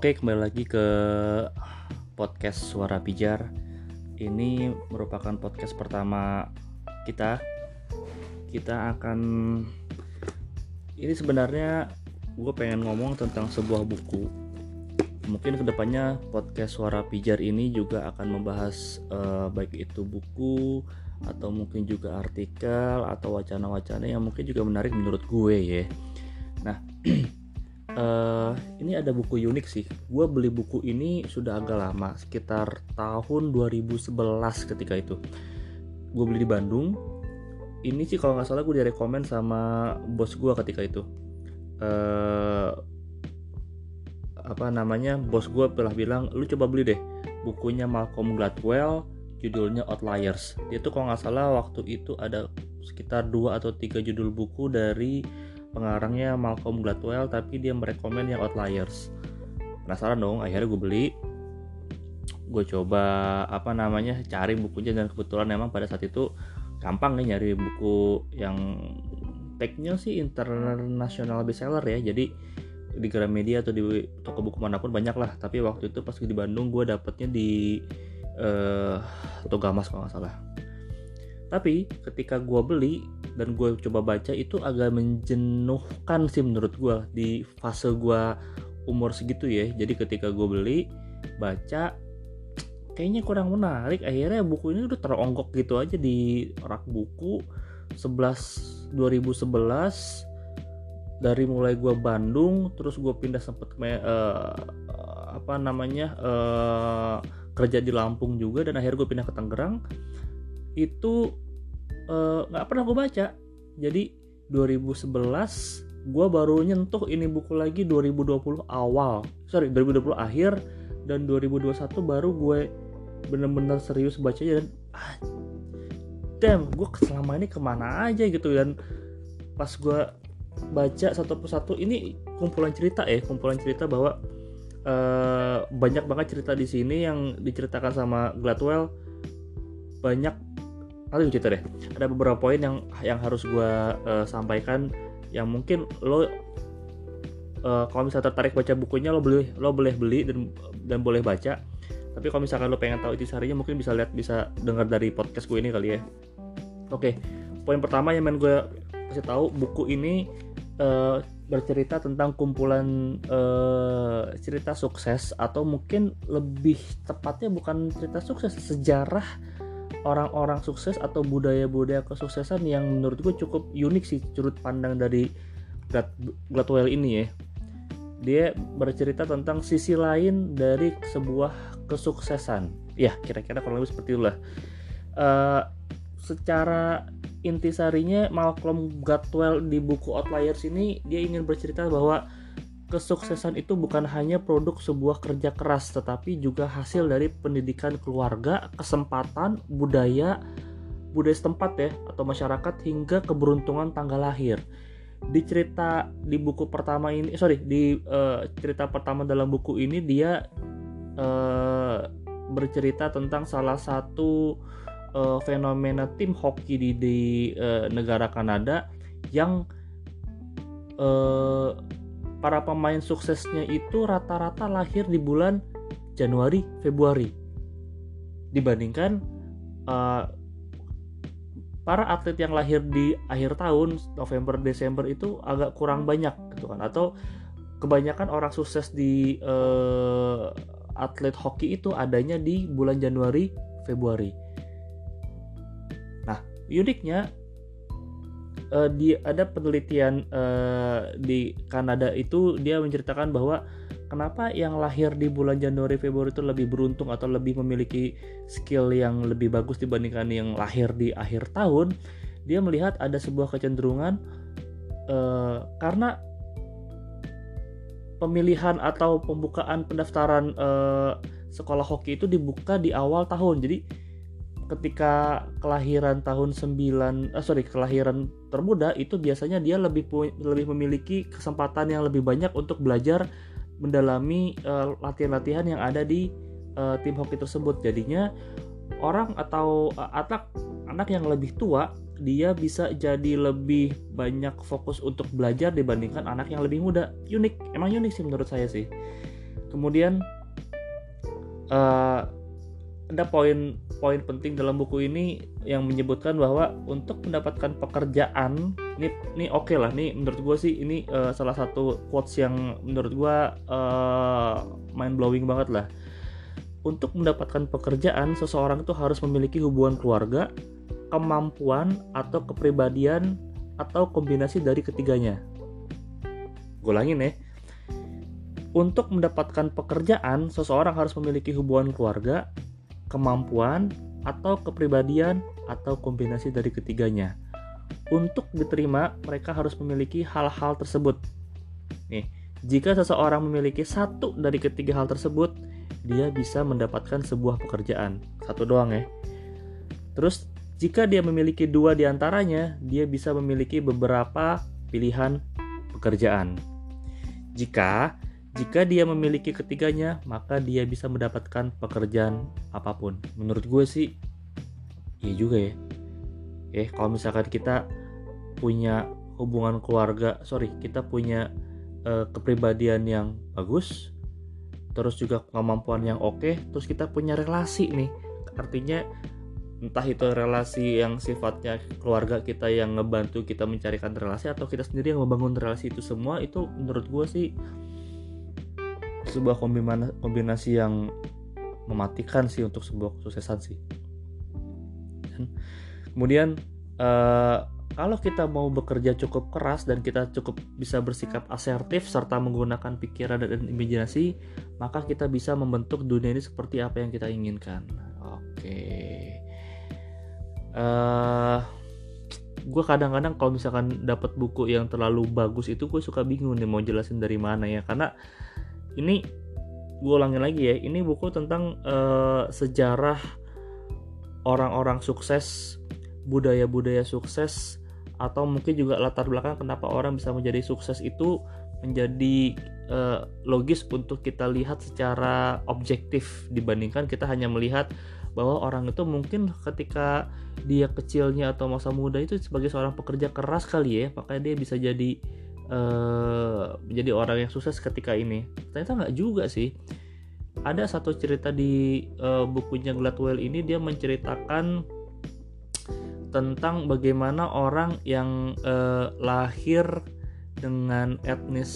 Oke, kembali lagi ke podcast Suara Pijar. Ini merupakan podcast pertama kita. Kita akan ini sebenarnya gue pengen ngomong tentang sebuah buku. Mungkin ke depannya podcast Suara Pijar ini juga akan membahas uh, baik itu buku atau mungkin juga artikel atau wacana-wacana yang mungkin juga menarik menurut gue ya. Nah, uh, ini ada buku unik sih. Gue beli buku ini sudah agak lama, sekitar tahun 2011 ketika itu. Gue beli di Bandung. Ini sih kalau nggak salah gue direkomend sama bos gue ketika itu. Uh, apa namanya? Bos gue pernah bilang, lu coba beli deh bukunya Malcolm Gladwell, judulnya Outliers. Dia tuh kalau nggak salah waktu itu ada sekitar dua atau tiga judul buku dari pengarangnya Malcolm Gladwell tapi dia merekomen yang Outliers. Penasaran dong akhirnya gue beli. Gue coba apa namanya cari bukunya dan kebetulan memang pada saat itu gampang nih nyari buku yang tagnya sih international bestseller ya. Jadi di Gramedia atau di toko buku mana pun banyak lah. Tapi waktu itu pas di Bandung gue dapetnya di uh, Togamas kalau nggak salah tapi ketika gue beli dan gue coba baca itu agak menjenuhkan sih menurut gue di fase gue umur segitu ya. Jadi ketika gue beli baca kayaknya kurang menarik. Akhirnya buku ini udah teronggok gitu aja di rak buku. 11 2011 dari mulai gue Bandung terus gue pindah sempet uh, apa namanya uh, kerja di Lampung juga dan akhirnya gue pindah ke Tangerang itu Eh, nggak uh, pernah gue baca. Jadi 2011 gue baru nyentuh ini buku lagi 2020 awal. Sorry 2020 akhir dan 2021 baru gue bener-bener serius bacanya dan ah, damn gue selama ini ke mana aja gitu. Dan pas gue baca satu persatu ini kumpulan cerita ya kumpulan cerita bahwa uh, banyak banget cerita di sini yang diceritakan sama Gladwell. Banyak gue cerita deh. Ada beberapa poin yang yang harus gue uh, sampaikan. Yang mungkin lo uh, kalau misalnya tertarik baca bukunya lo beli lo boleh beli dan dan boleh baca. Tapi kalau misalkan lo pengen tahu intisarinya mungkin bisa lihat bisa dengar dari podcast gue ini kali ya. Oke poin pertama yang main gue kasih tahu buku ini uh, bercerita tentang kumpulan uh, cerita sukses atau mungkin lebih tepatnya bukan cerita sukses sejarah orang-orang sukses atau budaya-budaya kesuksesan yang menurut gue cukup unik sih sudut pandang dari Gladwell ini ya. Dia bercerita tentang sisi lain dari sebuah kesuksesan. Ya kira-kira kurang lebih seperti itulah. Uh, secara intisarinya Malcolm Gladwell di buku Outliers ini dia ingin bercerita bahwa kesuksesan itu bukan hanya produk sebuah kerja keras, tetapi juga hasil dari pendidikan keluarga, kesempatan, budaya, budaya setempat ya, atau masyarakat hingga keberuntungan tanggal lahir. Di cerita di buku pertama ini, sorry, di uh, cerita pertama dalam buku ini dia uh, bercerita tentang salah satu uh, fenomena tim hoki di, di uh, negara Kanada yang uh, para pemain suksesnya itu rata-rata lahir di bulan Januari Februari. Dibandingkan uh, para atlet yang lahir di akhir tahun November Desember itu agak kurang banyak gitu kan. Atau kebanyakan orang sukses di uh, atlet hoki itu adanya di bulan Januari Februari. Nah uniknya uh, di ada penelitian uh, di Kanada itu dia menceritakan bahwa kenapa yang lahir di bulan Januari Februari itu lebih beruntung atau lebih memiliki skill yang lebih bagus dibandingkan yang lahir di akhir tahun dia melihat ada sebuah kecenderungan uh, karena pemilihan atau pembukaan pendaftaran uh, sekolah hoki itu dibuka di awal tahun. Jadi ketika kelahiran tahun 9 eh, sorry kelahiran termuda itu biasanya dia lebih lebih memiliki kesempatan yang lebih banyak untuk belajar mendalami eh, latihan-latihan yang ada di uh, tim hoki tersebut. Jadinya orang atau uh, anak anak yang lebih tua dia bisa jadi lebih banyak fokus untuk belajar dibandingkan anak yang lebih muda. Unik emang unik sih menurut saya sih. Kemudian uh, ada poin poin penting dalam buku ini yang menyebutkan bahwa untuk mendapatkan pekerjaan ini ini oke okay lah nih menurut gue sih ini uh, salah satu quotes yang menurut gue uh, mind blowing banget lah. Untuk mendapatkan pekerjaan seseorang itu harus memiliki hubungan keluarga kemampuan atau kepribadian atau kombinasi dari ketiganya. Gue ulangin ya. Untuk mendapatkan pekerjaan, seseorang harus memiliki hubungan keluarga, kemampuan, atau kepribadian, atau kombinasi dari ketiganya. Untuk diterima, mereka harus memiliki hal-hal tersebut. Nih, jika seseorang memiliki satu dari ketiga hal tersebut, dia bisa mendapatkan sebuah pekerjaan. Satu doang ya. Terus, jika dia memiliki dua di antaranya, dia bisa memiliki beberapa pilihan pekerjaan. Jika jika dia memiliki ketiganya, maka dia bisa mendapatkan pekerjaan apa pun. Menurut gue sih, iya juga ya. Eh, kalau misalkan kita punya hubungan keluarga, sorry, kita punya uh, kepribadian yang bagus, terus juga kemampuan yang oke, terus kita punya relasi nih. Artinya entah itu relasi yang sifatnya keluarga kita yang ngebantu kita mencarikan relasi atau kita sendiri yang membangun relasi itu semua itu menurut gue sih sebuah kombinasi yang mematikan sih untuk sebuah kesuksesan sih. Dan kemudian uh, kalau kita mau bekerja cukup keras dan kita cukup bisa bersikap asertif serta menggunakan pikiran dan imajinasi, maka kita bisa membentuk dunia ini seperti apa yang kita inginkan. Oke. Uh, gue kadang-kadang kalau misalkan dapat buku yang terlalu bagus itu gue suka bingung nih mau jelasin dari mana ya karena ini gue ulangin lagi ya ini buku tentang uh, sejarah orang-orang sukses budaya-budaya sukses atau mungkin juga latar belakang kenapa orang bisa menjadi sukses itu menjadi uh, logis untuk kita lihat secara objektif. Dibandingkan kita hanya melihat bahwa orang itu mungkin ketika dia kecilnya atau masa muda itu sebagai seorang pekerja keras kali ya makanya dia bisa jadi uh, menjadi orang yang sukses ketika ini. Ternyata nggak juga sih. Ada satu cerita di uh, bukunya Gladwell ini dia menceritakan tentang bagaimana orang yang uh, lahir dengan etnis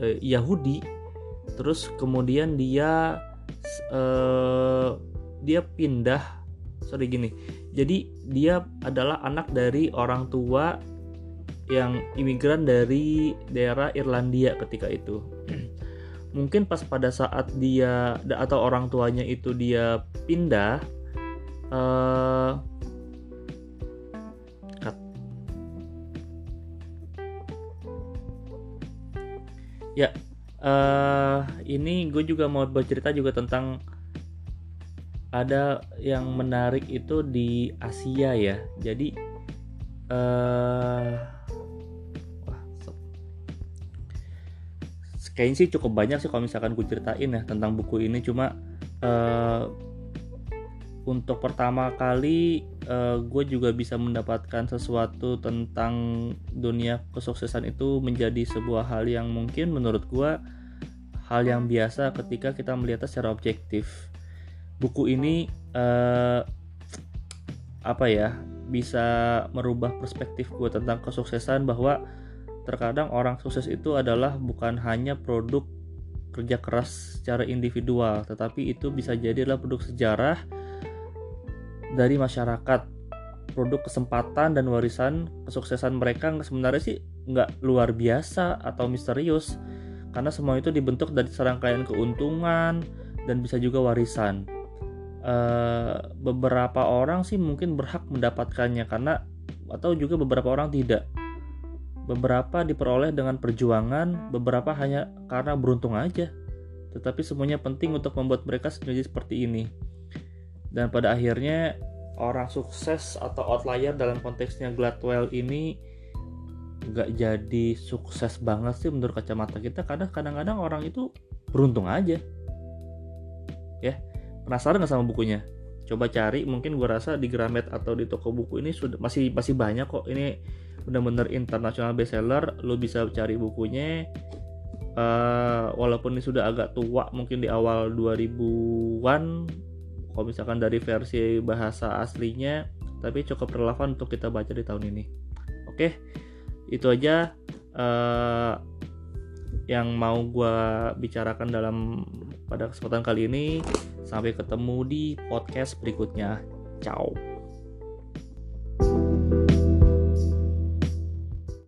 uh, Yahudi terus kemudian dia uh, dia pindah sorry gini jadi dia adalah anak dari orang tua yang imigran dari daerah Irlandia ketika itu. Mungkin pas pada saat dia atau orang tuanya itu dia pindah uh, Ya, uh, ini gue juga mau bercerita juga tentang ada yang menarik itu di Asia ya. Jadi uh, kayaknya sih cukup banyak sih kalau misalkan gue ceritain ya tentang buku ini. Cuma uh, untuk pertama kali uh, gue juga bisa mendapatkan sesuatu tentang dunia kesuksesan itu menjadi sebuah hal yang mungkin menurut gue hal yang biasa ketika kita melihatnya secara objektif. Buku ini uh, apa ya bisa merubah perspektif gue tentang kesuksesan bahwa Terkadang orang sukses itu adalah bukan hanya produk kerja keras secara individual, tetapi itu bisa jadi adalah produk sejarah dari masyarakat, produk kesempatan dan warisan kesuksesan mereka sebenarnya sih nggak luar biasa atau misterius, karena semua itu dibentuk dari serangkaian keuntungan dan bisa juga warisan. Uh, beberapa orang sih mungkin berhak mendapatkannya karena atau juga beberapa orang tidak Beberapa diperoleh dengan perjuangan, beberapa hanya karena beruntung aja. Tetapi semuanya penting untuk membuat mereka menjadi seperti ini. Dan pada akhirnya orang sukses atau outlier dalam konteksnya Gladwell ini nggak jadi sukses banget sih menurut kacamata kita karena kadang-kadang orang itu beruntung aja ya penasaran nggak sama bukunya coba cari mungkin gue rasa di Gramet atau di toko buku ini sudah masih masih banyak kok ini bener-bener internasional bestseller lo bisa cari bukunya. Uh, walaupun ini sudah agak tua mungkin di awal 2000-an kalau misalkan dari versi bahasa aslinya tapi cukup relevan untuk kita baca di tahun ini. Oke itu aja uh, yang mau gue bicarakan dalam pada kesempatan kali ini. Sampai ketemu di podcast berikutnya. Ciao